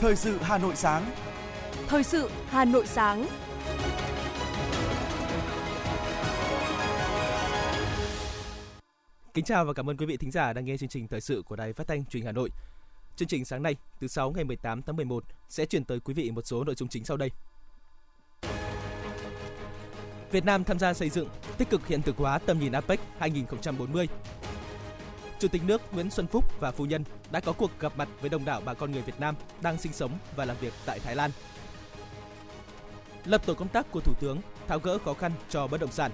Thời sự Hà Nội sáng. Thời sự Hà Nội sáng. Kính chào và cảm ơn quý vị thính giả đang nghe chương trình thời sự của Đài Phát thanh Truyền hình Hà Nội. Chương trình sáng nay, thứ sáu ngày 18 tháng 11 sẽ chuyển tới quý vị một số nội dung chính sau đây. Việt Nam tham gia xây dựng, tích cực hiện thực hóa tầm nhìn APEC 2040. Chủ tịch nước Nguyễn Xuân Phúc và phu nhân đã có cuộc gặp mặt với đông đảo bà con người Việt Nam đang sinh sống và làm việc tại Thái Lan. Lập tổ công tác của Thủ tướng tháo gỡ khó khăn cho bất động sản.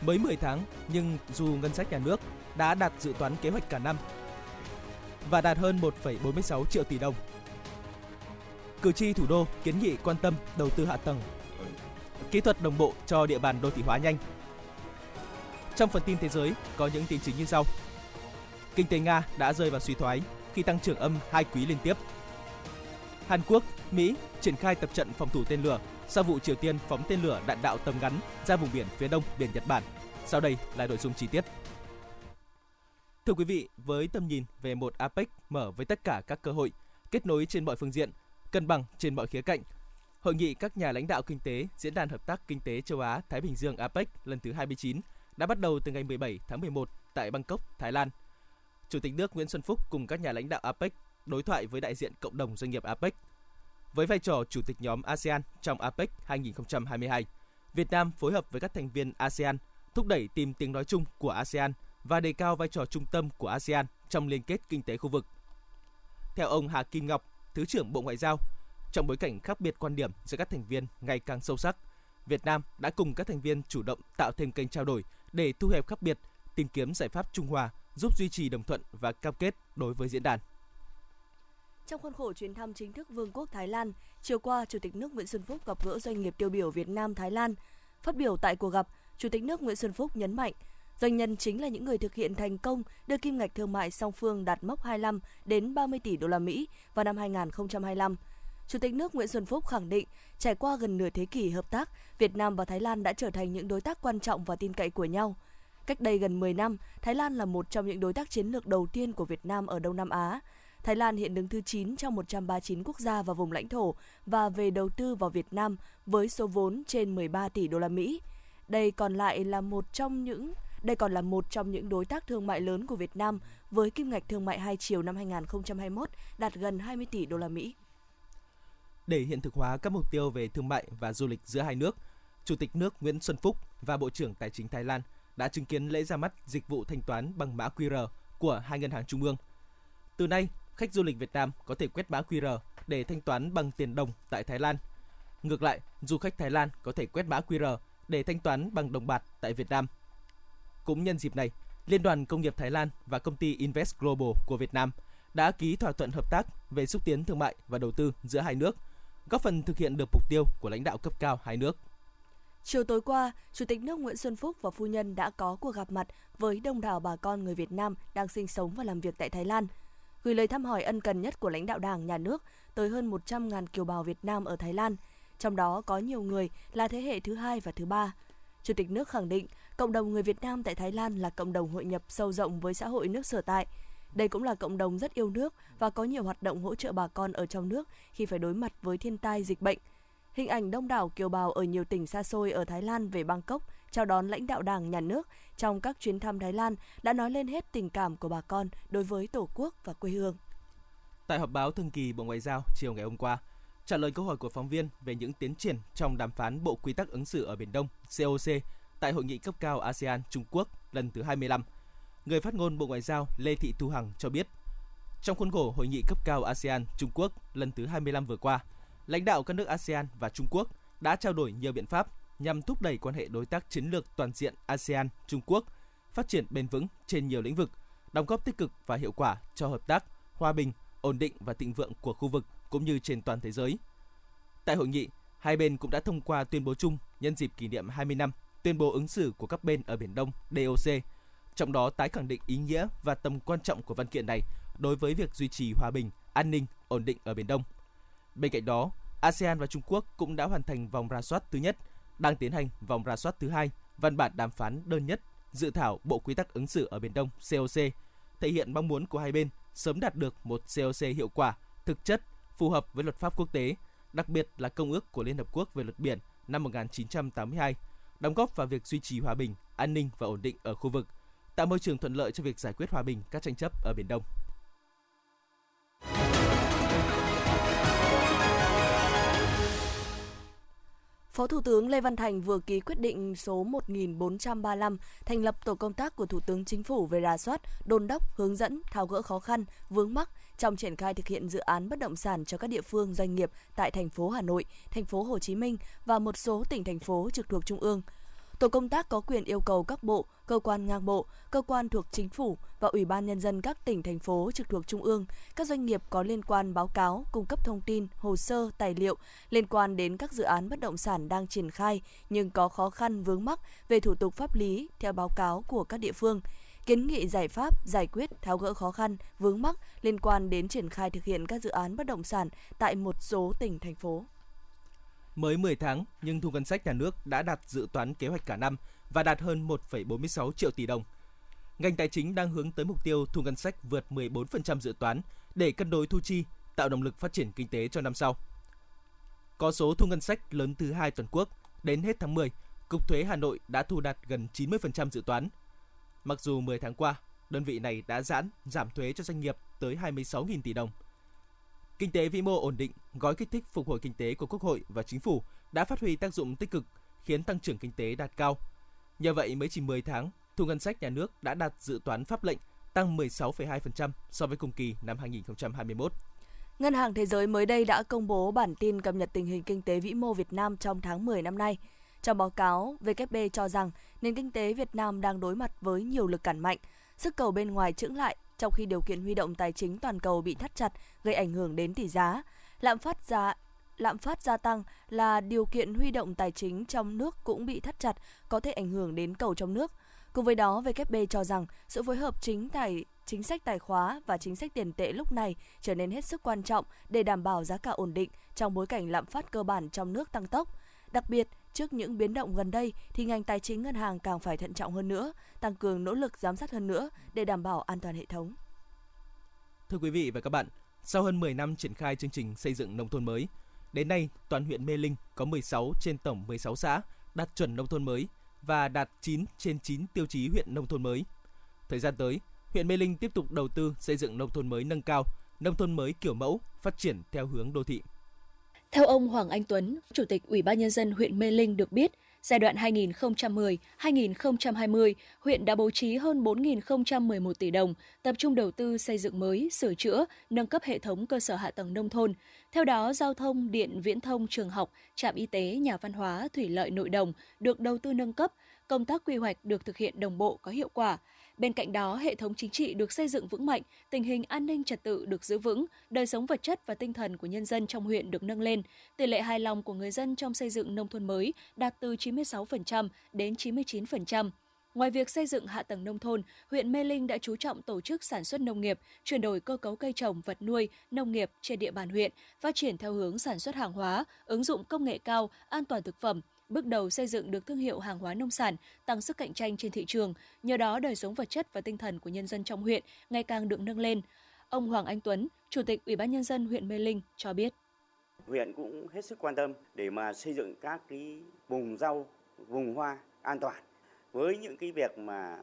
Mới 10 tháng nhưng dù ngân sách nhà nước đã đạt dự toán kế hoạch cả năm và đạt hơn 1,46 triệu tỷ đồng. Cử tri thủ đô kiến nghị quan tâm đầu tư hạ tầng kỹ thuật đồng bộ cho địa bàn đô thị hóa nhanh. Trong phần tin thế giới có những tin chính như sau. Kinh tế Nga đã rơi vào suy thoái khi tăng trưởng âm hai quý liên tiếp. Hàn Quốc, Mỹ triển khai tập trận phòng thủ tên lửa sau vụ Triều Tiên phóng tên lửa đạn đạo tầm ngắn ra vùng biển phía đông biển Nhật Bản. Sau đây là nội dung chi tiết. Thưa quý vị, với tầm nhìn về một APEC mở với tất cả các cơ hội, kết nối trên mọi phương diện, cân bằng trên mọi khía cạnh, Hội nghị các nhà lãnh đạo kinh tế Diễn đàn Hợp tác Kinh tế Châu Á Thái Bình Dương APEC lần thứ 29 đã bắt đầu từ ngày 17 tháng 11 tại Bangkok, Thái Lan. Chủ tịch nước Nguyễn Xuân Phúc cùng các nhà lãnh đạo APEC đối thoại với đại diện cộng đồng doanh nghiệp APEC. Với vai trò chủ tịch nhóm ASEAN trong APEC 2022, Việt Nam phối hợp với các thành viên ASEAN thúc đẩy tìm tiếng nói chung của ASEAN và đề cao vai trò trung tâm của ASEAN trong liên kết kinh tế khu vực. Theo ông Hà Kim Ngọc, Thứ trưởng Bộ Ngoại giao, trong bối cảnh khác biệt quan điểm giữa các thành viên ngày càng sâu sắc, Việt Nam đã cùng các thành viên chủ động tạo thêm kênh trao đổi để thu hẹp khác biệt, tìm kiếm giải pháp trung hòa, giúp duy trì đồng thuận và cam kết đối với diễn đàn. Trong khuôn khổ chuyến thăm chính thức Vương quốc Thái Lan, chiều qua, Chủ tịch nước Nguyễn Xuân Phúc gặp gỡ doanh nghiệp tiêu biểu Việt Nam Thái Lan. Phát biểu tại cuộc gặp, Chủ tịch nước Nguyễn Xuân Phúc nhấn mạnh, doanh nhân chính là những người thực hiện thành công đưa kim ngạch thương mại song phương đạt mốc 25 đến 30 tỷ đô la Mỹ vào năm 2025 Chủ tịch nước Nguyễn Xuân Phúc khẳng định, trải qua gần nửa thế kỷ hợp tác, Việt Nam và Thái Lan đã trở thành những đối tác quan trọng và tin cậy của nhau. Cách đây gần 10 năm, Thái Lan là một trong những đối tác chiến lược đầu tiên của Việt Nam ở Đông Nam Á. Thái Lan hiện đứng thứ 9 trong 139 quốc gia và vùng lãnh thổ và về đầu tư vào Việt Nam với số vốn trên 13 tỷ đô la Mỹ. Đây còn lại là một trong những đây còn là một trong những đối tác thương mại lớn của Việt Nam với kim ngạch thương mại hai chiều năm 2021 đạt gần 20 tỷ đô la Mỹ. Để hiện thực hóa các mục tiêu về thương mại và du lịch giữa hai nước, Chủ tịch nước Nguyễn Xuân Phúc và Bộ trưởng Tài chính Thái Lan đã chứng kiến lễ ra mắt dịch vụ thanh toán bằng mã QR của hai ngân hàng trung ương. Từ nay, khách du lịch Việt Nam có thể quét mã QR để thanh toán bằng tiền đồng tại Thái Lan. Ngược lại, du khách Thái Lan có thể quét mã QR để thanh toán bằng đồng bạc tại Việt Nam. Cũng nhân dịp này, Liên đoàn Công nghiệp Thái Lan và công ty Invest Global của Việt Nam đã ký thỏa thuận hợp tác về xúc tiến thương mại và đầu tư giữa hai nước – góp phần thực hiện được mục tiêu của lãnh đạo cấp cao hai nước. Chiều tối qua, Chủ tịch nước Nguyễn Xuân Phúc và phu nhân đã có cuộc gặp mặt với đông đảo bà con người Việt Nam đang sinh sống và làm việc tại Thái Lan. Gửi lời thăm hỏi ân cần nhất của lãnh đạo Đảng, Nhà nước tới hơn 100.000 kiều bào Việt Nam ở Thái Lan, trong đó có nhiều người là thế hệ thứ hai và thứ ba. Chủ tịch nước khẳng định, cộng đồng người Việt Nam tại Thái Lan là cộng đồng hội nhập sâu rộng với xã hội nước sở tại – đây cũng là cộng đồng rất yêu nước và có nhiều hoạt động hỗ trợ bà con ở trong nước khi phải đối mặt với thiên tai dịch bệnh. Hình ảnh đông đảo kiều bào ở nhiều tỉnh xa xôi ở Thái Lan về Bangkok chào đón lãnh đạo Đảng, Nhà nước trong các chuyến thăm Thái Lan đã nói lên hết tình cảm của bà con đối với Tổ quốc và quê hương. Tại họp báo thường kỳ Bộ Ngoại giao chiều ngày hôm qua, trả lời câu hỏi của phóng viên về những tiến triển trong đàm phán Bộ Quy tắc ứng xử ở Biển Đông COC tại hội nghị cấp cao ASEAN Trung Quốc lần thứ 25, người phát ngôn Bộ Ngoại giao Lê Thị Thu Hằng cho biết, trong khuôn khổ hội nghị cấp cao ASEAN Trung Quốc lần thứ 25 vừa qua, lãnh đạo các nước ASEAN và Trung Quốc đã trao đổi nhiều biện pháp nhằm thúc đẩy quan hệ đối tác chiến lược toàn diện ASEAN Trung Quốc phát triển bền vững trên nhiều lĩnh vực, đóng góp tích cực và hiệu quả cho hợp tác, hòa bình, ổn định và thịnh vượng của khu vực cũng như trên toàn thế giới. Tại hội nghị, hai bên cũng đã thông qua tuyên bố chung nhân dịp kỷ niệm 20 năm tuyên bố ứng xử của các bên ở Biển Đông DOC trong đó tái khẳng định ý nghĩa và tầm quan trọng của văn kiện này đối với việc duy trì hòa bình, an ninh, ổn định ở Biển Đông. Bên cạnh đó, ASEAN và Trung Quốc cũng đã hoàn thành vòng ra soát thứ nhất, đang tiến hành vòng ra soát thứ hai, văn bản đàm phán đơn nhất dự thảo Bộ Quy tắc ứng xử ở Biển Đông COC, thể hiện mong muốn của hai bên sớm đạt được một COC hiệu quả thực chất, phù hợp với luật pháp quốc tế, đặc biệt là Công ước của Liên Hợp Quốc về luật biển năm 1982, đóng góp vào việc duy trì hòa bình, an ninh và ổn định ở khu vực, tạo môi trường thuận lợi cho việc giải quyết hòa bình các tranh chấp ở Biển Đông. Phó Thủ tướng Lê Văn Thành vừa ký quyết định số 1435 thành lập tổ công tác của Thủ tướng Chính phủ về rà soát, đôn đốc, hướng dẫn, tháo gỡ khó khăn, vướng mắc trong triển khai thực hiện dự án bất động sản cho các địa phương doanh nghiệp tại thành phố Hà Nội, thành phố Hồ Chí Minh và một số tỉnh thành phố trực thuộc trung ương. Tổ công tác có quyền yêu cầu các bộ, cơ quan ngang bộ, cơ quan thuộc chính phủ và Ủy ban Nhân dân các tỉnh, thành phố trực thuộc Trung ương, các doanh nghiệp có liên quan báo cáo, cung cấp thông tin, hồ sơ, tài liệu liên quan đến các dự án bất động sản đang triển khai nhưng có khó khăn vướng mắc về thủ tục pháp lý theo báo cáo của các địa phương kiến nghị giải pháp giải quyết tháo gỡ khó khăn vướng mắc liên quan đến triển khai thực hiện các dự án bất động sản tại một số tỉnh thành phố. Mới 10 tháng nhưng thu ngân sách nhà nước đã đạt dự toán kế hoạch cả năm và đạt hơn 1,46 triệu tỷ đồng. Ngành tài chính đang hướng tới mục tiêu thu ngân sách vượt 14% dự toán để cân đối thu chi, tạo động lực phát triển kinh tế cho năm sau. Có số thu ngân sách lớn thứ hai toàn quốc, đến hết tháng 10, Cục Thuế Hà Nội đã thu đạt gần 90% dự toán. Mặc dù 10 tháng qua, đơn vị này đã giãn giảm thuế cho doanh nghiệp tới 26.000 tỷ đồng. Kinh tế vĩ mô ổn định, gói kích thích phục hồi kinh tế của Quốc hội và Chính phủ đã phát huy tác dụng tích cực, khiến tăng trưởng kinh tế đạt cao. Nhờ vậy mới chỉ 10 tháng, thu ngân sách nhà nước đã đạt dự toán pháp lệnh tăng 16,2% so với cùng kỳ năm 2021. Ngân hàng Thế giới mới đây đã công bố bản tin cập nhật tình hình kinh tế vĩ mô Việt Nam trong tháng 10 năm nay. Trong báo cáo, WB cho rằng nền kinh tế Việt Nam đang đối mặt với nhiều lực cản mạnh, sức cầu bên ngoài chững lại trong khi điều kiện huy động tài chính toàn cầu bị thắt chặt gây ảnh hưởng đến tỷ giá. Lạm phát giá lạm phát gia tăng là điều kiện huy động tài chính trong nước cũng bị thắt chặt, có thể ảnh hưởng đến cầu trong nước. Cùng với đó, WB cho rằng sự phối hợp chính tài chính sách tài khóa và chính sách tiền tệ lúc này trở nên hết sức quan trọng để đảm bảo giá cả ổn định trong bối cảnh lạm phát cơ bản trong nước tăng tốc. Đặc biệt, trước những biến động gần đây thì ngành tài chính ngân hàng càng phải thận trọng hơn nữa, tăng cường nỗ lực giám sát hơn nữa để đảm bảo an toàn hệ thống. Thưa quý vị và các bạn, sau hơn 10 năm triển khai chương trình xây dựng nông thôn mới, đến nay toàn huyện Mê Linh có 16 trên tổng 16 xã đạt chuẩn nông thôn mới và đạt 9 trên 9 tiêu chí huyện nông thôn mới. Thời gian tới, huyện Mê Linh tiếp tục đầu tư xây dựng nông thôn mới nâng cao, nông thôn mới kiểu mẫu, phát triển theo hướng đô thị. Theo ông Hoàng Anh Tuấn, Chủ tịch Ủy ban Nhân dân huyện Mê Linh được biết, giai đoạn 2010-2020, huyện đã bố trí hơn 4.011 tỷ đồng, tập trung đầu tư xây dựng mới, sửa chữa, nâng cấp hệ thống cơ sở hạ tầng nông thôn. Theo đó, giao thông, điện, viễn thông, trường học, trạm y tế, nhà văn hóa, thủy lợi nội đồng được đầu tư nâng cấp, công tác quy hoạch được thực hiện đồng bộ có hiệu quả. Bên cạnh đó, hệ thống chính trị được xây dựng vững mạnh, tình hình an ninh trật tự được giữ vững, đời sống vật chất và tinh thần của nhân dân trong huyện được nâng lên. Tỷ lệ hài lòng của người dân trong xây dựng nông thôn mới đạt từ 96% đến 99%. Ngoài việc xây dựng hạ tầng nông thôn, huyện Mê Linh đã chú trọng tổ chức sản xuất nông nghiệp, chuyển đổi cơ cấu cây trồng, vật nuôi, nông nghiệp trên địa bàn huyện, phát triển theo hướng sản xuất hàng hóa, ứng dụng công nghệ cao, an toàn thực phẩm, bước đầu xây dựng được thương hiệu hàng hóa nông sản, tăng sức cạnh tranh trên thị trường, nhờ đó đời sống vật chất và tinh thần của nhân dân trong huyện ngày càng được nâng lên. Ông Hoàng Anh Tuấn, Chủ tịch Ủy ban nhân dân huyện Mê Linh cho biết. Huyện cũng hết sức quan tâm để mà xây dựng các cái vùng rau, vùng hoa an toàn với những cái việc mà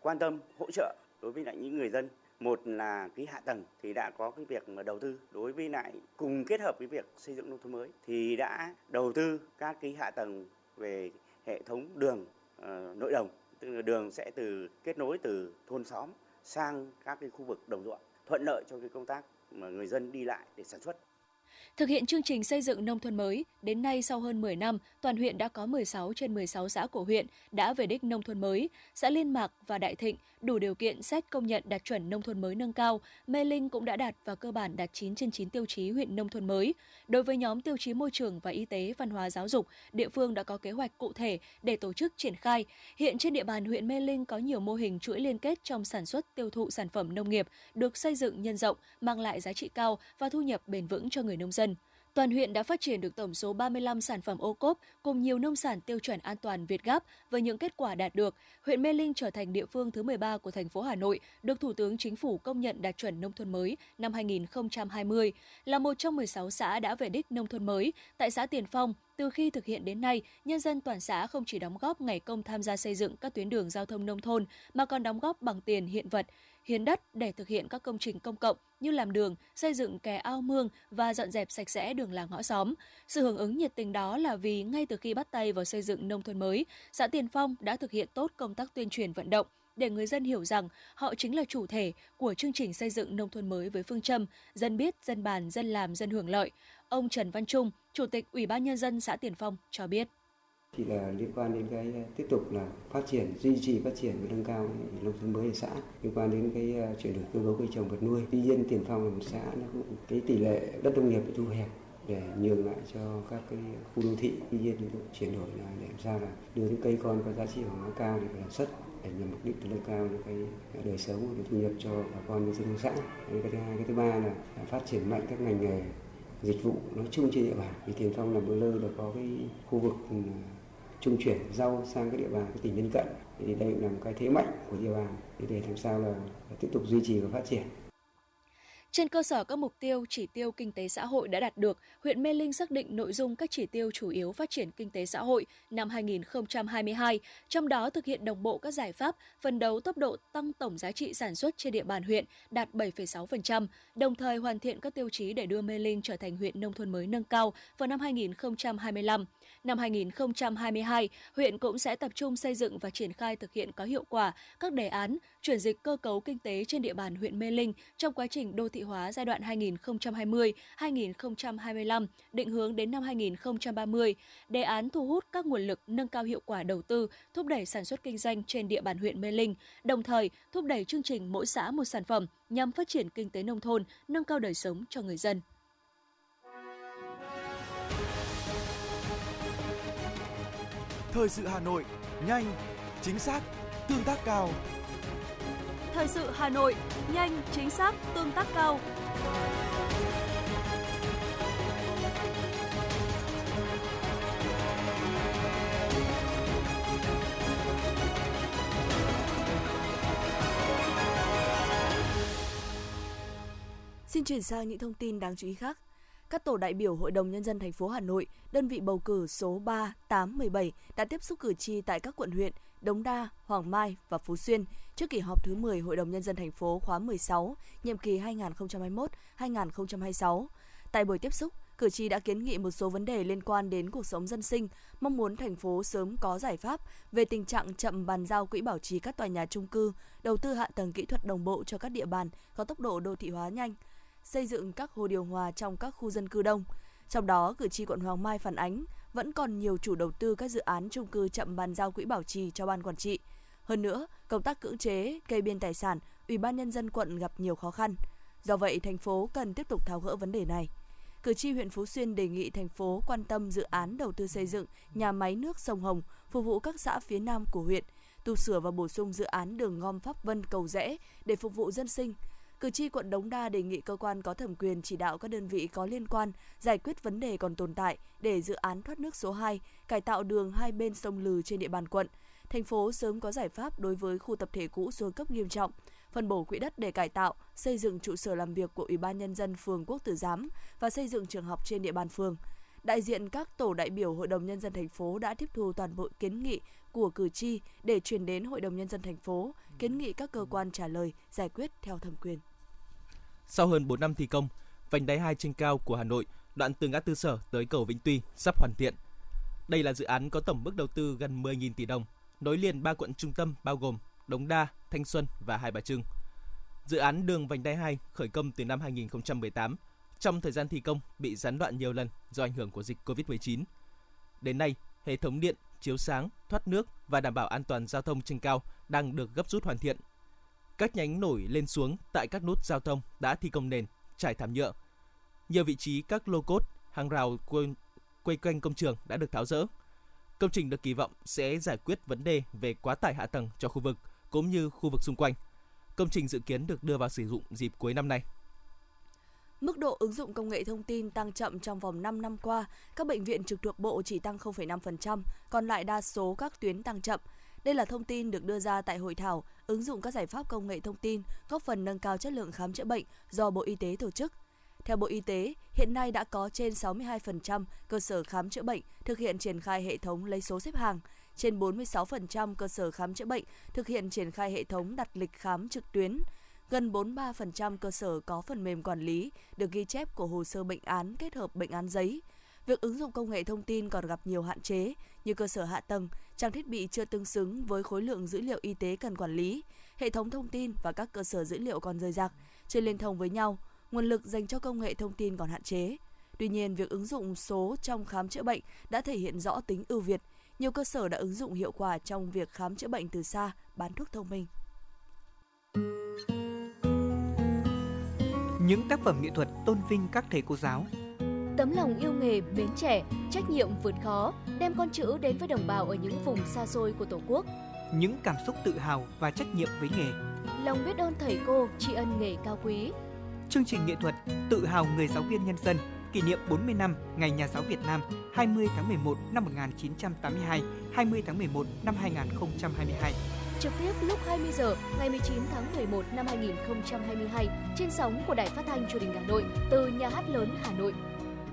quan tâm hỗ trợ đối với lại những người dân một là cái hạ tầng thì đã có cái việc mà đầu tư đối với lại cùng kết hợp với việc xây dựng nông thôn mới thì đã đầu tư các cái hạ tầng về hệ thống đường uh, nội đồng. Tức là đường sẽ từ kết nối từ thôn xóm sang các cái khu vực đồng ruộng thuận lợi cho cái công tác mà người dân đi lại để sản xuất. Thực hiện chương trình xây dựng nông thôn mới, đến nay sau hơn 10 năm, toàn huyện đã có 16 trên 16 xã của huyện đã về đích nông thôn mới. Xã Liên Mạc và Đại Thịnh đủ điều kiện xét công nhận đạt chuẩn nông thôn mới nâng cao. Mê Linh cũng đã đạt và cơ bản đạt 9 trên 9 tiêu chí huyện nông thôn mới. Đối với nhóm tiêu chí môi trường và y tế, văn hóa giáo dục, địa phương đã có kế hoạch cụ thể để tổ chức triển khai. Hiện trên địa bàn huyện Mê Linh có nhiều mô hình chuỗi liên kết trong sản xuất tiêu thụ sản phẩm nông nghiệp được xây dựng nhân rộng, mang lại giá trị cao và thu nhập bền vững cho người nông dân dân. Toàn huyện đã phát triển được tổng số 35 sản phẩm ô cốp cùng nhiều nông sản tiêu chuẩn an toàn Việt Gáp với những kết quả đạt được. Huyện Mê Linh trở thành địa phương thứ 13 của thành phố Hà Nội được Thủ tướng Chính phủ công nhận đạt chuẩn nông thôn mới năm 2020, là một trong 16 xã đã về đích nông thôn mới. Tại xã Tiền Phong, từ khi thực hiện đến nay, nhân dân toàn xã không chỉ đóng góp ngày công tham gia xây dựng các tuyến đường giao thông nông thôn mà còn đóng góp bằng tiền hiện vật hiến đất để thực hiện các công trình công cộng như làm đường, xây dựng kè ao mương và dọn dẹp sạch sẽ đường làng ngõ xóm. Sự hưởng ứng nhiệt tình đó là vì ngay từ khi bắt tay vào xây dựng nông thôn mới, xã Tiền Phong đã thực hiện tốt công tác tuyên truyền vận động để người dân hiểu rằng họ chính là chủ thể của chương trình xây dựng nông thôn mới với phương châm dân biết, dân bàn, dân làm, dân hưởng lợi. Ông Trần Văn Trung, Chủ tịch Ủy ban Nhân dân xã Tiền Phong cho biết thì là liên quan đến cái ờ, tiếp tục là phát triển, duy trì phát triển và nâng cao nông thôn mới ở xã. Liên quan đến cái ờ, chuyển đổi cơ cấu cây trồng vật nuôi. Tuy nhiên tiền phong là một xã nó cũng, cái tỷ lệ đất nông nghiệp bị thu hẹp để nhường lại cho các cái khu đô thị. Tuy nhiên chuyển đổi là để làm sao là đưa những cây con có giá trị hàng hóa cao để sản xuất, để nhằm mục đích nâng cao cái ờ, đời sống và thu nhập cho bà con nhân dân trong xã. Cái thứ hai, cái thứ ba là à, phát triển mạnh các ngành nghề, dịch vụ nói chung trên địa bàn. Vì tiền phong là một nơi là có cái khu vực trung chuyển rau sang các địa bàn các tỉnh lân cận. Thì đây là một cái thế mạnh của địa bàn. Để làm sao là tiếp tục duy trì và phát triển trên cơ sở các mục tiêu, chỉ tiêu kinh tế xã hội đã đạt được, huyện Mê Linh xác định nội dung các chỉ tiêu chủ yếu phát triển kinh tế xã hội năm 2022, trong đó thực hiện đồng bộ các giải pháp, phân đấu tốc độ tăng tổng giá trị sản xuất trên địa bàn huyện đạt 7,6%, đồng thời hoàn thiện các tiêu chí để đưa Mê Linh trở thành huyện nông thôn mới nâng cao vào năm 2025. Năm 2022, huyện cũng sẽ tập trung xây dựng và triển khai thực hiện có hiệu quả các đề án chuyển dịch cơ cấu kinh tế trên địa bàn huyện Mê Linh trong quá trình đô thị hóa giai đoạn 2020-2025, định hướng đến năm 2030, đề án thu hút các nguồn lực nâng cao hiệu quả đầu tư, thúc đẩy sản xuất kinh doanh trên địa bàn huyện Mê Linh, đồng thời thúc đẩy chương trình mỗi xã một sản phẩm nhằm phát triển kinh tế nông thôn, nâng cao đời sống cho người dân. Thời sự Hà Nội, nhanh, chính xác, tương tác cao. Thời sự Hà Nội, nhanh, chính xác, tương tác cao. Xin chuyển sang những thông tin đáng chú ý khác các tổ đại biểu Hội đồng Nhân dân thành phố Hà Nội, đơn vị bầu cử số 3, 8, 17 đã tiếp xúc cử tri tại các quận huyện Đống Đa, Hoàng Mai và Phú Xuyên trước kỳ họp thứ 10 Hội đồng Nhân dân thành phố khóa 16, nhiệm kỳ 2021-2026. Tại buổi tiếp xúc, cử tri đã kiến nghị một số vấn đề liên quan đến cuộc sống dân sinh, mong muốn thành phố sớm có giải pháp về tình trạng chậm bàn giao quỹ bảo trì các tòa nhà trung cư, đầu tư hạ tầng kỹ thuật đồng bộ cho các địa bàn có tốc độ đô thị hóa nhanh, xây dựng các hồ điều hòa trong các khu dân cư đông. Trong đó, cử tri quận Hoàng Mai phản ánh vẫn còn nhiều chủ đầu tư các dự án chung cư chậm bàn giao quỹ bảo trì cho ban quản trị. Hơn nữa, công tác cưỡng chế, kê biên tài sản, Ủy ban nhân dân quận gặp nhiều khó khăn. Do vậy, thành phố cần tiếp tục tháo gỡ vấn đề này. Cử tri huyện Phú Xuyên đề nghị thành phố quan tâm dự án đầu tư xây dựng nhà máy nước sông Hồng phục vụ các xã phía nam của huyện, tu sửa và bổ sung dự án đường gom Pháp Vân cầu rẽ để phục vụ dân sinh, Cử tri quận Đống Đa đề nghị cơ quan có thẩm quyền chỉ đạo các đơn vị có liên quan giải quyết vấn đề còn tồn tại để dự án thoát nước số 2, cải tạo đường hai bên sông Lừ trên địa bàn quận. Thành phố sớm có giải pháp đối với khu tập thể cũ xuống cấp nghiêm trọng, phân bổ quỹ đất để cải tạo, xây dựng trụ sở làm việc của Ủy ban nhân dân phường Quốc Tử Giám và xây dựng trường học trên địa bàn phường. Đại diện các tổ đại biểu Hội đồng nhân dân thành phố đã tiếp thu toàn bộ kiến nghị của cử tri để chuyển đến Hội đồng nhân dân thành phố, kiến nghị các cơ quan trả lời giải quyết theo thẩm quyền. Sau hơn 4 năm thi công, vành đai 2 trên cao của Hà Nội, đoạn từ ngã tư Sở tới cầu Vĩnh Tuy sắp hoàn thiện. Đây là dự án có tổng mức đầu tư gần 10.000 tỷ đồng, nối liền ba quận trung tâm bao gồm Đống Đa, Thanh Xuân và Hai Bà Trưng. Dự án đường vành đai 2 khởi công từ năm 2018, trong thời gian thi công bị gián đoạn nhiều lần do ảnh hưởng của dịch Covid-19. Đến nay, hệ thống điện, chiếu sáng, thoát nước và đảm bảo an toàn giao thông trên cao đang được gấp rút hoàn thiện các nhánh nổi lên xuống tại các nút giao thông đã thi công nền, trải thảm nhựa. Nhiều vị trí các lô cốt, hàng rào quây, quay quanh công trường đã được tháo rỡ. Công trình được kỳ vọng sẽ giải quyết vấn đề về quá tải hạ tầng cho khu vực cũng như khu vực xung quanh. Công trình dự kiến được đưa vào sử dụng dịp cuối năm nay. Mức độ ứng dụng công nghệ thông tin tăng chậm trong vòng 5 năm qua, các bệnh viện trực thuộc bộ chỉ tăng 0,5%, còn lại đa số các tuyến tăng chậm. Đây là thông tin được đưa ra tại hội thảo ứng dụng các giải pháp công nghệ thông tin góp phần nâng cao chất lượng khám chữa bệnh do Bộ Y tế tổ chức. Theo Bộ Y tế, hiện nay đã có trên 62% cơ sở khám chữa bệnh thực hiện triển khai hệ thống lấy số xếp hàng, trên 46% cơ sở khám chữa bệnh thực hiện triển khai hệ thống đặt lịch khám trực tuyến. Gần 43% cơ sở có phần mềm quản lý được ghi chép của hồ sơ bệnh án kết hợp bệnh án giấy. Việc ứng dụng công nghệ thông tin còn gặp nhiều hạn chế như cơ sở hạ tầng, trang thiết bị chưa tương xứng với khối lượng dữ liệu y tế cần quản lý, hệ thống thông tin và các cơ sở dữ liệu còn rời rạc, chưa liên thông với nhau, nguồn lực dành cho công nghệ thông tin còn hạn chế. Tuy nhiên, việc ứng dụng số trong khám chữa bệnh đã thể hiện rõ tính ưu việt. Nhiều cơ sở đã ứng dụng hiệu quả trong việc khám chữa bệnh từ xa, bán thuốc thông minh. Những tác phẩm nghệ thuật tôn vinh các thầy cô giáo, Tấm lòng yêu nghề, mến trẻ, trách nhiệm vượt khó, đem con chữ đến với đồng bào ở những vùng xa xôi của Tổ quốc. những cảm xúc tự hào và trách nhiệm với nghề. Lòng biết ơn thầy cô, tri ân nghề cao quý. Chương trình nghệ thuật Tự hào người giáo viên nhân dân kỷ niệm 40 năm Ngày Nhà giáo Việt Nam 20 tháng 11 năm 1982, 20 tháng 11 năm 2022. Trực tiếp lúc 20 giờ ngày 19 tháng 11 năm 2022 trên sóng của Đài Phát thanh Truyền hình Hà Nội từ Nhà hát lớn Hà Nội.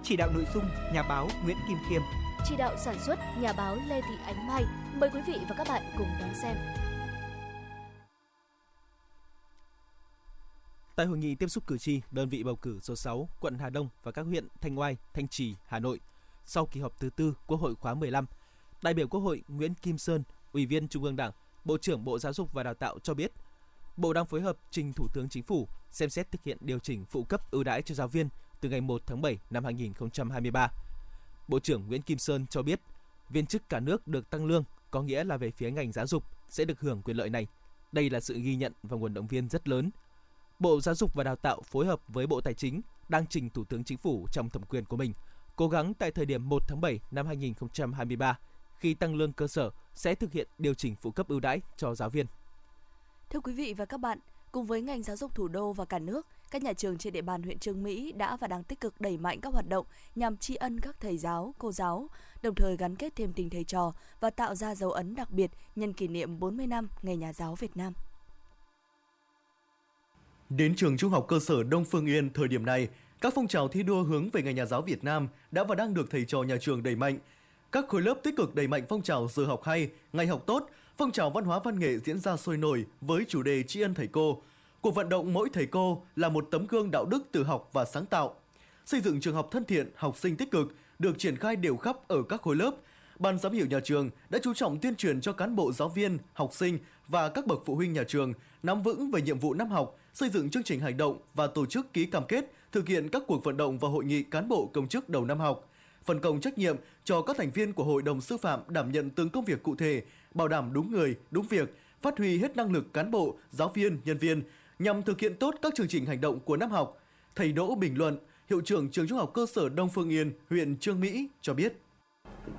Chỉ đạo nội dung nhà báo Nguyễn Kim Khiêm. Chỉ đạo sản xuất nhà báo Lê Thị Ánh Mai. Mời quý vị và các bạn cùng đón xem. Tại hội nghị tiếp xúc cử tri, đơn vị bầu cử số 6, quận Hà Đông và các huyện Thanh Oai, Thanh Trì, Hà Nội, sau kỳ họp thứ tư Quốc hội khóa 15, đại biểu Quốc hội Nguyễn Kim Sơn, Ủy viên Trung ương Đảng, Bộ trưởng Bộ Giáo dục và Đào tạo cho biết, Bộ đang phối hợp trình Thủ tướng Chính phủ xem xét thực hiện điều chỉnh phụ cấp ưu đãi cho giáo viên từ ngày 1 tháng 7 năm 2023. Bộ trưởng Nguyễn Kim Sơn cho biết, viên chức cả nước được tăng lương có nghĩa là về phía ngành giáo dục sẽ được hưởng quyền lợi này. Đây là sự ghi nhận và nguồn động viên rất lớn. Bộ Giáo dục và Đào tạo phối hợp với Bộ Tài chính đang trình Thủ tướng Chính phủ trong thẩm quyền của mình, cố gắng tại thời điểm 1 tháng 7 năm 2023 khi tăng lương cơ sở sẽ thực hiện điều chỉnh phụ cấp ưu đãi cho giáo viên. Thưa quý vị và các bạn, cùng với ngành giáo dục thủ đô và cả nước, các nhà trường trên địa bàn huyện Trương Mỹ đã và đang tích cực đẩy mạnh các hoạt động nhằm tri ân các thầy giáo, cô giáo, đồng thời gắn kết thêm tình thầy trò và tạo ra dấu ấn đặc biệt nhân kỷ niệm 40 năm Ngày Nhà giáo Việt Nam. Đến trường Trung học cơ sở Đông Phương Yên thời điểm này, các phong trào thi đua hướng về Ngày Nhà giáo Việt Nam đã và đang được thầy trò nhà trường đẩy mạnh. Các khối lớp tích cực đẩy mạnh phong trào giờ học hay, ngày học tốt, phong trào văn hóa văn nghệ diễn ra sôi nổi với chủ đề tri ân thầy cô. Cuộc vận động mỗi thầy cô là một tấm gương đạo đức tự học và sáng tạo. Xây dựng trường học thân thiện, học sinh tích cực được triển khai đều khắp ở các khối lớp. Ban giám hiệu nhà trường đã chú trọng tuyên truyền cho cán bộ giáo viên, học sinh và các bậc phụ huynh nhà trường nắm vững về nhiệm vụ năm học, xây dựng chương trình hành động và tổ chức ký cam kết thực hiện các cuộc vận động và hội nghị cán bộ công chức đầu năm học. Phân công trách nhiệm cho các thành viên của hội đồng sư phạm đảm nhận từng công việc cụ thể, bảo đảm đúng người, đúng việc, phát huy hết năng lực cán bộ, giáo viên, nhân viên nhằm thực hiện tốt các chương trình hành động của năm học. Thầy Đỗ Bình Luận, hiệu trưởng trường Trung học cơ sở Đông Phương Yên, huyện Trương Mỹ cho biết.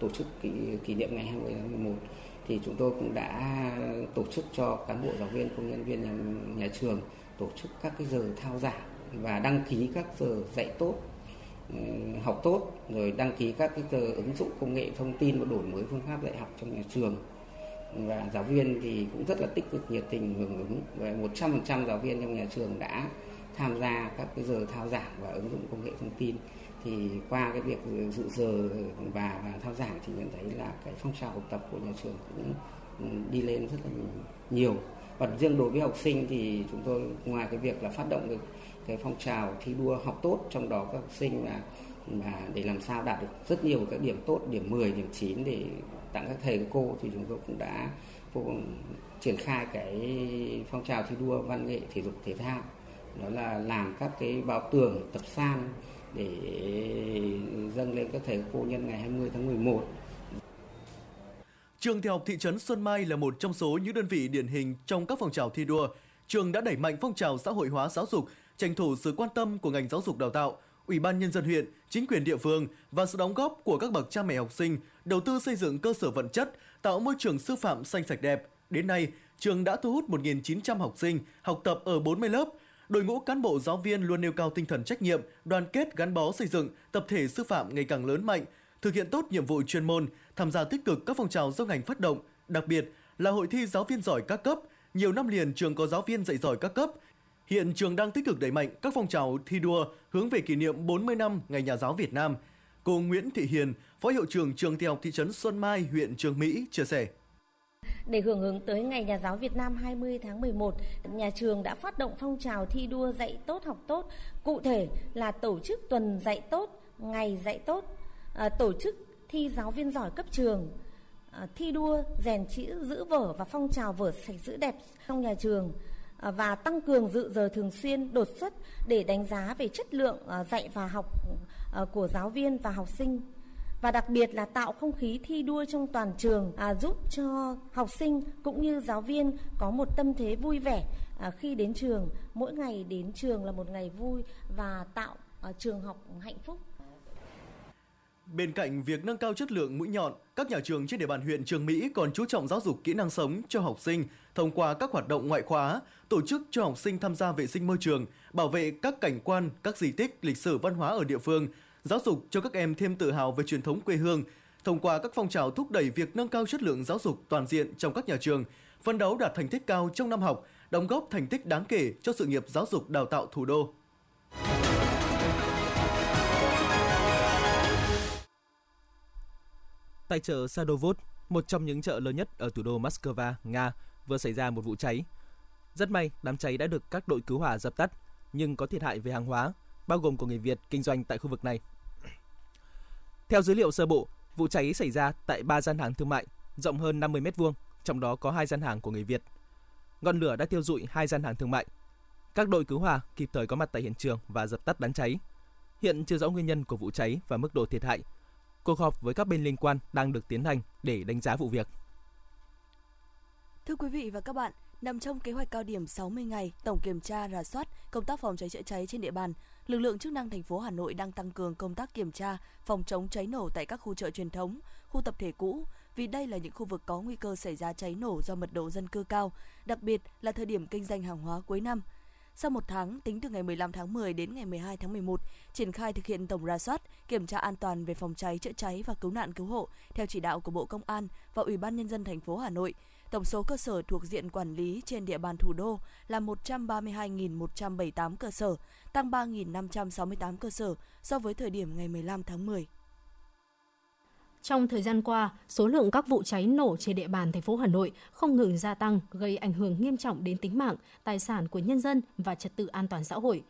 tổ chức kỷ, kỷ niệm ngày 20 tháng 11 thì chúng tôi cũng đã tổ chức cho cán bộ giáo viên công nhân viên nhà, nhà trường tổ chức các cái giờ thao giảng và đăng ký các giờ dạy tốt học tốt, rồi đăng ký các cái giờ ứng dụng công nghệ thông tin và đổi mới phương pháp dạy học trong nhà trường. Và giáo viên thì cũng rất là tích cực, nhiệt tình hưởng ứng. Và 100% giáo viên trong nhà trường đã tham gia các cái giờ thao giảng và ứng dụng công nghệ thông tin. Thì qua cái việc dự giờ và và thao giảng thì nhận thấy là cái phong trào học tập của nhà trường cũng ừ, đi lên rất là nhiều còn riêng đối với học sinh thì chúng tôi, ngoài cái việc là phát động được cái phong trào thi đua học tốt, trong đó các học sinh là, mà để làm sao đạt được rất nhiều các điểm tốt, điểm 10 điểm 9 để tặng các thầy, các cô thì chúng tôi cũng đã cũng triển khai cái phong trào thi đua văn nghệ thể dục thể thao. Đó là làm các cái báo tường, tập san để dâng lên các thầy, các cô nhân ngày 20 tháng 11 Trường Tiểu học thị trấn Xuân Mai là một trong số những đơn vị điển hình trong các phong trào thi đua. Trường đã đẩy mạnh phong trào xã hội hóa giáo dục, tranh thủ sự quan tâm của ngành giáo dục đào tạo, Ủy ban nhân dân huyện, chính quyền địa phương và sự đóng góp của các bậc cha mẹ học sinh, đầu tư xây dựng cơ sở vật chất, tạo môi trường sư phạm xanh sạch đẹp. Đến nay, trường đã thu hút 1.900 học sinh học tập ở 40 lớp. đội ngũ cán bộ giáo viên luôn nêu cao tinh thần trách nhiệm, đoàn kết gắn bó xây dựng, tập thể sư phạm ngày càng lớn mạnh, thực hiện tốt nhiệm vụ chuyên môn, tham gia tích cực các phong trào do ngành phát động, đặc biệt là hội thi giáo viên giỏi các cấp. Nhiều năm liền trường có giáo viên dạy giỏi các cấp. Hiện trường đang tích cực đẩy mạnh các phong trào thi đua hướng về kỷ niệm 40 năm Ngày Nhà giáo Việt Nam. Cô Nguyễn Thị Hiền, Phó hiệu trưởng trường tiểu học thị trấn Xuân Mai, huyện Trường Mỹ chia sẻ. Để hưởng ứng tới Ngày Nhà giáo Việt Nam 20 tháng 11, nhà trường đã phát động phong trào thi đua dạy tốt học tốt, cụ thể là tổ chức tuần dạy tốt, ngày dạy tốt, à, tổ chức thi giáo viên giỏi cấp trường, à, thi đua rèn chữ giữ vở và phong trào vở sạch giữ đẹp trong nhà trường à, và tăng cường dự giờ thường xuyên đột xuất để đánh giá về chất lượng à, dạy và học à, của giáo viên và học sinh. Và đặc biệt là tạo không khí thi đua trong toàn trường à, giúp cho học sinh cũng như giáo viên có một tâm thế vui vẻ à, khi đến trường. Mỗi ngày đến trường là một ngày vui và tạo à, trường học hạnh phúc. Bên cạnh việc nâng cao chất lượng mũi nhọn, các nhà trường trên địa bàn huyện Trường Mỹ còn chú trọng giáo dục kỹ năng sống cho học sinh thông qua các hoạt động ngoại khóa, tổ chức cho học sinh tham gia vệ sinh môi trường, bảo vệ các cảnh quan, các di tích, lịch sử văn hóa ở địa phương, giáo dục cho các em thêm tự hào về truyền thống quê hương, thông qua các phong trào thúc đẩy việc nâng cao chất lượng giáo dục toàn diện trong các nhà trường, phấn đấu đạt thành tích cao trong năm học, đóng góp thành tích đáng kể cho sự nghiệp giáo dục đào tạo thủ đô. Tại chợ Sadovod, một trong những chợ lớn nhất ở thủ đô Moscow, Nga, vừa xảy ra một vụ cháy. Rất may, đám cháy đã được các đội cứu hỏa dập tắt, nhưng có thiệt hại về hàng hóa, bao gồm của người Việt kinh doanh tại khu vực này. Theo dữ liệu sơ bộ, vụ cháy xảy ra tại 3 gian hàng thương mại rộng hơn 50 m2, trong đó có hai gian hàng của người Việt. Ngọn lửa đã thiêu rụi hai gian hàng thương mại. Các đội cứu hỏa kịp thời có mặt tại hiện trường và dập tắt đám cháy. Hiện chưa rõ nguyên nhân của vụ cháy và mức độ thiệt hại. Cuộc họp với các bên liên quan đang được tiến hành để đánh giá vụ việc. Thưa quý vị và các bạn, nằm trong kế hoạch cao điểm 60 ngày tổng kiểm tra rà soát công tác phòng cháy chữa cháy trên địa bàn, lực lượng chức năng thành phố Hà Nội đang tăng cường công tác kiểm tra, phòng chống cháy nổ tại các khu chợ truyền thống, khu tập thể cũ, vì đây là những khu vực có nguy cơ xảy ra cháy nổ do mật độ dân cư cao, đặc biệt là thời điểm kinh doanh hàng hóa cuối năm. Sau một tháng, tính từ ngày 15 tháng 10 đến ngày 12 tháng 11, triển khai thực hiện tổng ra soát, kiểm tra an toàn về phòng cháy, chữa cháy và cứu nạn cứu hộ theo chỉ đạo của Bộ Công an và Ủy ban Nhân dân thành phố Hà Nội – Tổng số cơ sở thuộc diện quản lý trên địa bàn thủ đô là 132.178 cơ sở, tăng 3.568 cơ sở so với thời điểm ngày 15 tháng 10. Trong thời gian qua, số lượng các vụ cháy nổ trên địa bàn thành phố Hà Nội không ngừng gia tăng, gây ảnh hưởng nghiêm trọng đến tính mạng, tài sản của nhân dân và trật tự an toàn xã hội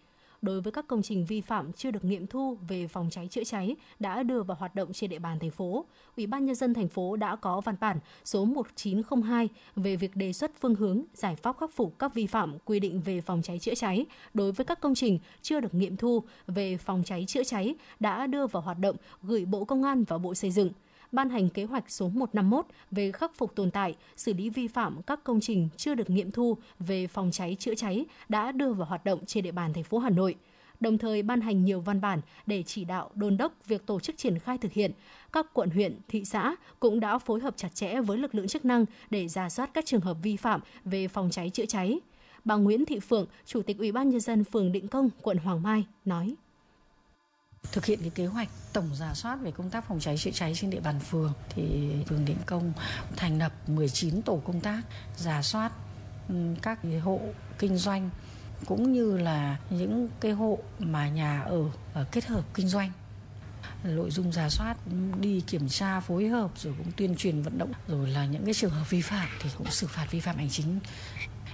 đối với các công trình vi phạm chưa được nghiệm thu về phòng cháy chữa cháy đã đưa vào hoạt động trên địa bàn thành phố. Ủy ban nhân dân thành phố đã có văn bản số 1902 về việc đề xuất phương hướng giải pháp khắc phục các vi phạm quy định về phòng cháy chữa cháy đối với các công trình chưa được nghiệm thu về phòng cháy chữa cháy đã đưa vào hoạt động gửi Bộ Công an và Bộ Xây dựng ban hành kế hoạch số 151 về khắc phục tồn tại, xử lý vi phạm các công trình chưa được nghiệm thu về phòng cháy chữa cháy đã đưa vào hoạt động trên địa bàn thành phố Hà Nội đồng thời ban hành nhiều văn bản để chỉ đạo đôn đốc việc tổ chức triển khai thực hiện. Các quận huyện, thị xã cũng đã phối hợp chặt chẽ với lực lượng chức năng để ra soát các trường hợp vi phạm về phòng cháy chữa cháy. Bà Nguyễn Thị Phượng, Chủ tịch Ủy ban nhân dân phường Định Công, quận Hoàng Mai nói: thực hiện cái kế hoạch tổng giả soát về công tác phòng cháy chữa cháy trên địa bàn phường thì phường Định Công thành lập 19 tổ công tác giả soát ừ, các hộ kinh doanh cũng như là những cái hộ mà nhà ở ờ, kết hợp kinh doanh. Nội dung giả soát đi kiểm tra, phối hợp rồi cũng tuyên truyền vận động. Rồi là những cái trường hợp vi phạm thì cũng xử phạt vi phạm hành chính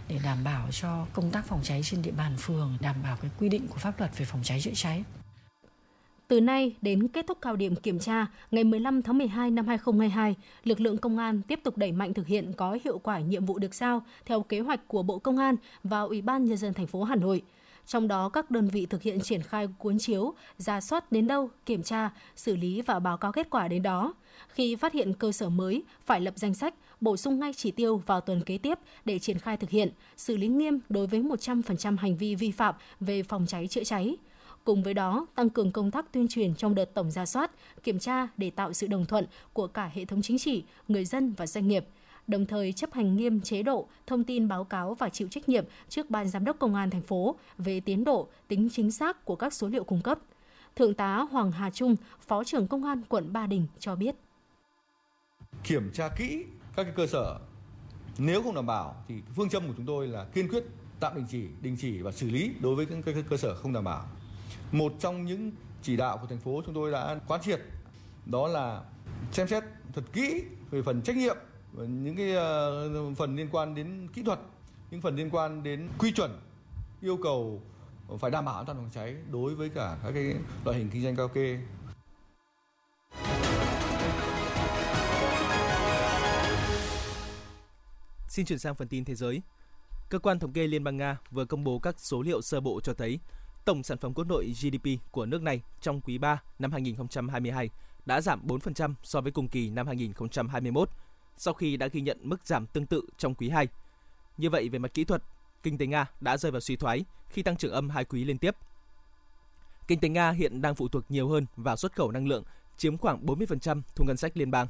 để đảm bảo cho công tác phòng cháy trên địa bàn phường, đảm bảo cái quy định của pháp luật về phòng cháy chữa cháy từ nay đến kết thúc cao điểm kiểm tra ngày 15 tháng 12 năm 2022, lực lượng công an tiếp tục đẩy mạnh thực hiện có hiệu quả nhiệm vụ được giao theo kế hoạch của Bộ Công an và Ủy ban nhân dân thành phố Hà Nội. Trong đó các đơn vị thực hiện triển khai cuốn chiếu, ra soát đến đâu, kiểm tra, xử lý và báo cáo kết quả đến đó. Khi phát hiện cơ sở mới, phải lập danh sách, bổ sung ngay chỉ tiêu vào tuần kế tiếp để triển khai thực hiện, xử lý nghiêm đối với 100% hành vi vi phạm về phòng cháy chữa cháy Cùng với đó, tăng cường công tác tuyên truyền trong đợt tổng ra soát, kiểm tra để tạo sự đồng thuận của cả hệ thống chính trị, người dân và doanh nghiệp, đồng thời chấp hành nghiêm chế độ, thông tin báo cáo và chịu trách nhiệm trước Ban Giám đốc Công an thành phố về tiến độ, tính chính xác của các số liệu cung cấp. Thượng tá Hoàng Hà Trung, Phó trưởng Công an quận Ba Đình cho biết. Kiểm tra kỹ các cái cơ sở nếu không đảm bảo thì phương châm của chúng tôi là kiên quyết tạm đình chỉ, đình chỉ và xử lý đối với các cơ sở không đảm bảo. Một trong những chỉ đạo của thành phố chúng tôi đã quán triệt, đó là xem xét thật kỹ về phần trách nhiệm những cái ờ, phần liên quan đến kỹ thuật, những phần liên quan đến quy chuẩn, yêu cầu phải đảm bảo an toàn phòng cháy đối với cả các cái loại hình kinh doanh cao kê Xin chuyển sang phần tin thế giới. Cơ quan thống kê Liên bang Nga vừa công bố các số liệu sơ bộ cho thấy tổng sản phẩm quốc nội GDP của nước này trong quý 3 năm 2022 đã giảm 4% so với cùng kỳ năm 2021, sau khi đã ghi nhận mức giảm tương tự trong quý 2. Như vậy, về mặt kỹ thuật, kinh tế Nga đã rơi vào suy thoái khi tăng trưởng âm hai quý liên tiếp. Kinh tế Nga hiện đang phụ thuộc nhiều hơn vào xuất khẩu năng lượng, chiếm khoảng 40% thu ngân sách liên bang.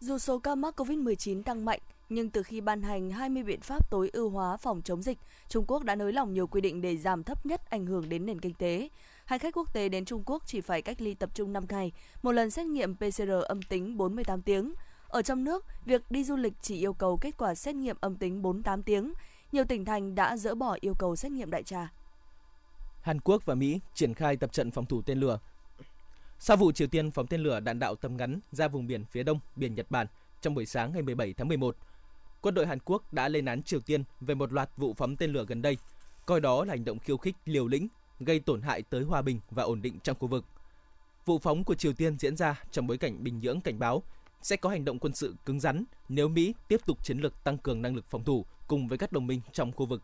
Dù số ca mắc COVID-19 tăng mạnh, nhưng từ khi ban hành 20 biện pháp tối ưu hóa phòng chống dịch, Trung Quốc đã nới lỏng nhiều quy định để giảm thấp nhất ảnh hưởng đến nền kinh tế. Hành khách quốc tế đến Trung Quốc chỉ phải cách ly tập trung 5 ngày, một lần xét nghiệm PCR âm tính 48 tiếng. Ở trong nước, việc đi du lịch chỉ yêu cầu kết quả xét nghiệm âm tính 48 tiếng. Nhiều tỉnh thành đã dỡ bỏ yêu cầu xét nghiệm đại trà. Hàn Quốc và Mỹ triển khai tập trận phòng thủ tên lửa. Sau vụ Triều Tiên phóng tên lửa đạn đạo tầm ngắn ra vùng biển phía đông biển Nhật Bản trong buổi sáng ngày 17 tháng 11, quân đội Hàn Quốc đã lên án Triều Tiên về một loạt vụ phóng tên lửa gần đây, coi đó là hành động khiêu khích liều lĩnh, gây tổn hại tới hòa bình và ổn định trong khu vực. Vụ phóng của Triều Tiên diễn ra trong bối cảnh Bình Nhưỡng cảnh báo sẽ có hành động quân sự cứng rắn nếu Mỹ tiếp tục chiến lược tăng cường năng lực phòng thủ cùng với các đồng minh trong khu vực.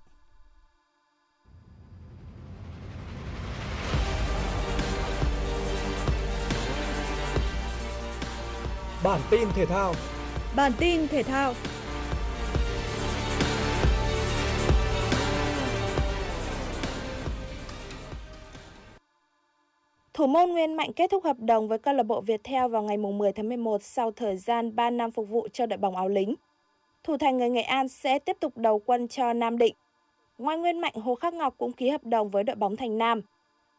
Bản tin thể thao Bản tin thể thao Thủ môn Nguyên Mạnh kết thúc hợp đồng với câu lạc bộ Viettel vào ngày 10 tháng 11 sau thời gian 3 năm phục vụ cho đội bóng áo lính. Thủ thành người Nghệ An sẽ tiếp tục đầu quân cho Nam Định. Ngoài Nguyên Mạnh, Hồ Khắc Ngọc cũng ký hợp đồng với đội bóng Thành Nam.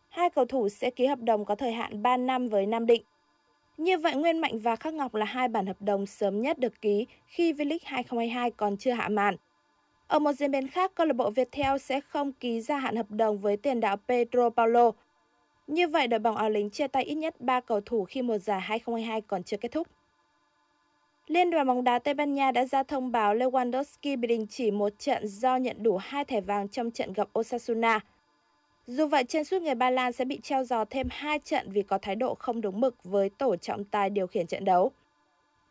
Hai cầu thủ sẽ ký hợp đồng có thời hạn 3 năm với Nam Định. Như vậy, Nguyên Mạnh và Khắc Ngọc là hai bản hợp đồng sớm nhất được ký khi V-League 2022 còn chưa hạ màn. Ở một diễn biến khác, câu lạc bộ Viettel sẽ không ký gia hạn hợp đồng với tiền đạo Pedro Paulo như vậy, đội bóng áo lính chia tay ít nhất 3 cầu thủ khi mùa giải 2022 còn chưa kết thúc. Liên đoàn bóng đá Tây Ban Nha đã ra thông báo Lewandowski bị đình chỉ một trận do nhận đủ hai thẻ vàng trong trận gặp Osasuna. Dù vậy, trên suốt người Ba Lan sẽ bị treo giò thêm hai trận vì có thái độ không đúng mực với tổ trọng tài điều khiển trận đấu.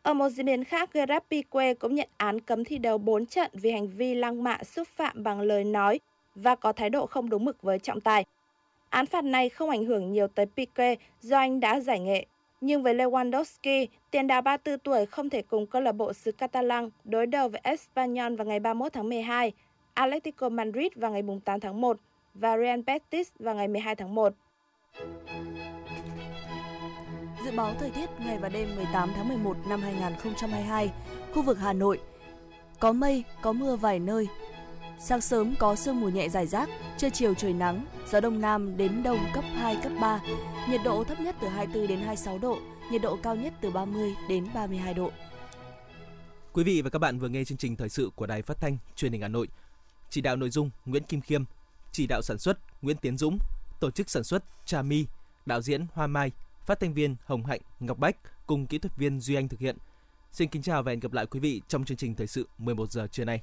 Ở một diễn biến khác, Gerard Pique cũng nhận án cấm thi đấu 4 trận vì hành vi lăng mạ xúc phạm bằng lời nói và có thái độ không đúng mực với trọng tài. Án phạt này không ảnh hưởng nhiều tới Pique do anh đã giải nghệ. Nhưng với Lewandowski, tiền đạo 34 tuổi không thể cùng câu lạc bộ xứ Catalan đối đầu với Espanyol vào ngày 31 tháng 12, Atletico Madrid vào ngày 8 tháng 1 và Real Betis vào ngày 12 tháng 1. Dự báo thời tiết ngày và đêm 18 tháng 11 năm 2022, khu vực Hà Nội có mây, có mưa vài nơi, Sáng sớm có sương mù nhẹ rải rác, trưa chiều trời nắng, gió đông nam đến đông cấp 2, cấp 3. Nhiệt độ thấp nhất từ 24 đến 26 độ, nhiệt độ cao nhất từ 30 đến 32 độ. Quý vị và các bạn vừa nghe chương trình thời sự của Đài Phát thanh Truyền hình Hà Nội. Chỉ đạo nội dung Nguyễn Kim Khiêm, chỉ đạo sản xuất Nguyễn Tiến Dũng, tổ chức sản xuất Trà My, đạo diễn Hoa Mai, phát thanh viên Hồng Hạnh, Ngọc Bách cùng kỹ thuật viên Duy Anh thực hiện. Xin kính chào và hẹn gặp lại quý vị trong chương trình thời sự 11 giờ trưa nay.